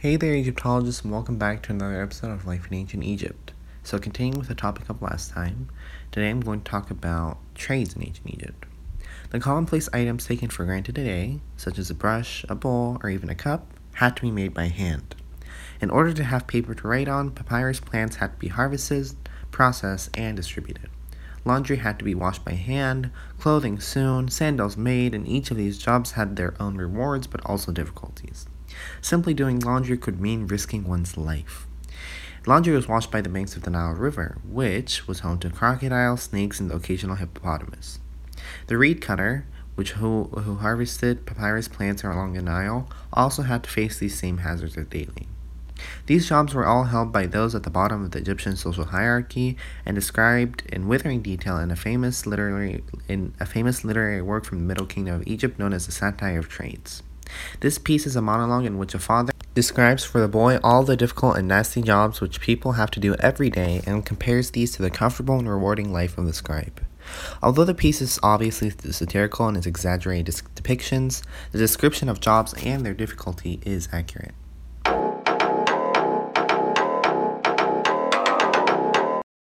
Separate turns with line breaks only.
Hey there, Egyptologists, and welcome back to another episode of Life in Ancient Egypt. So, continuing with the topic of last time, today I'm going to talk about trades in ancient Egypt. The commonplace items taken for granted today, such as a brush, a bowl, or even a cup, had to be made by hand. In order to have paper to write on, papyrus plants had to be harvested, processed, and distributed. Laundry had to be washed by hand, clothing sewn, sandals made, and each of these jobs had their own rewards but also difficulties. Simply doing laundry could mean risking one's life. Laundry was washed by the banks of the Nile River, which was home to crocodiles, snakes, and the occasional hippopotamus. The reed cutter, which who, who harvested papyrus plants along the Nile, also had to face these same hazards daily. These jobs were all held by those at the bottom of the Egyptian social hierarchy and described in withering detail in a famous literary in a famous literary work from the Middle Kingdom of Egypt known as the Satire of Trades. This piece is a monologue in which a father describes for the boy all the difficult and nasty jobs which people have to do every day and compares these to the comfortable and rewarding life of the scribe. Although the piece is obviously satirical in its exaggerated depictions, the description of jobs and their difficulty is accurate.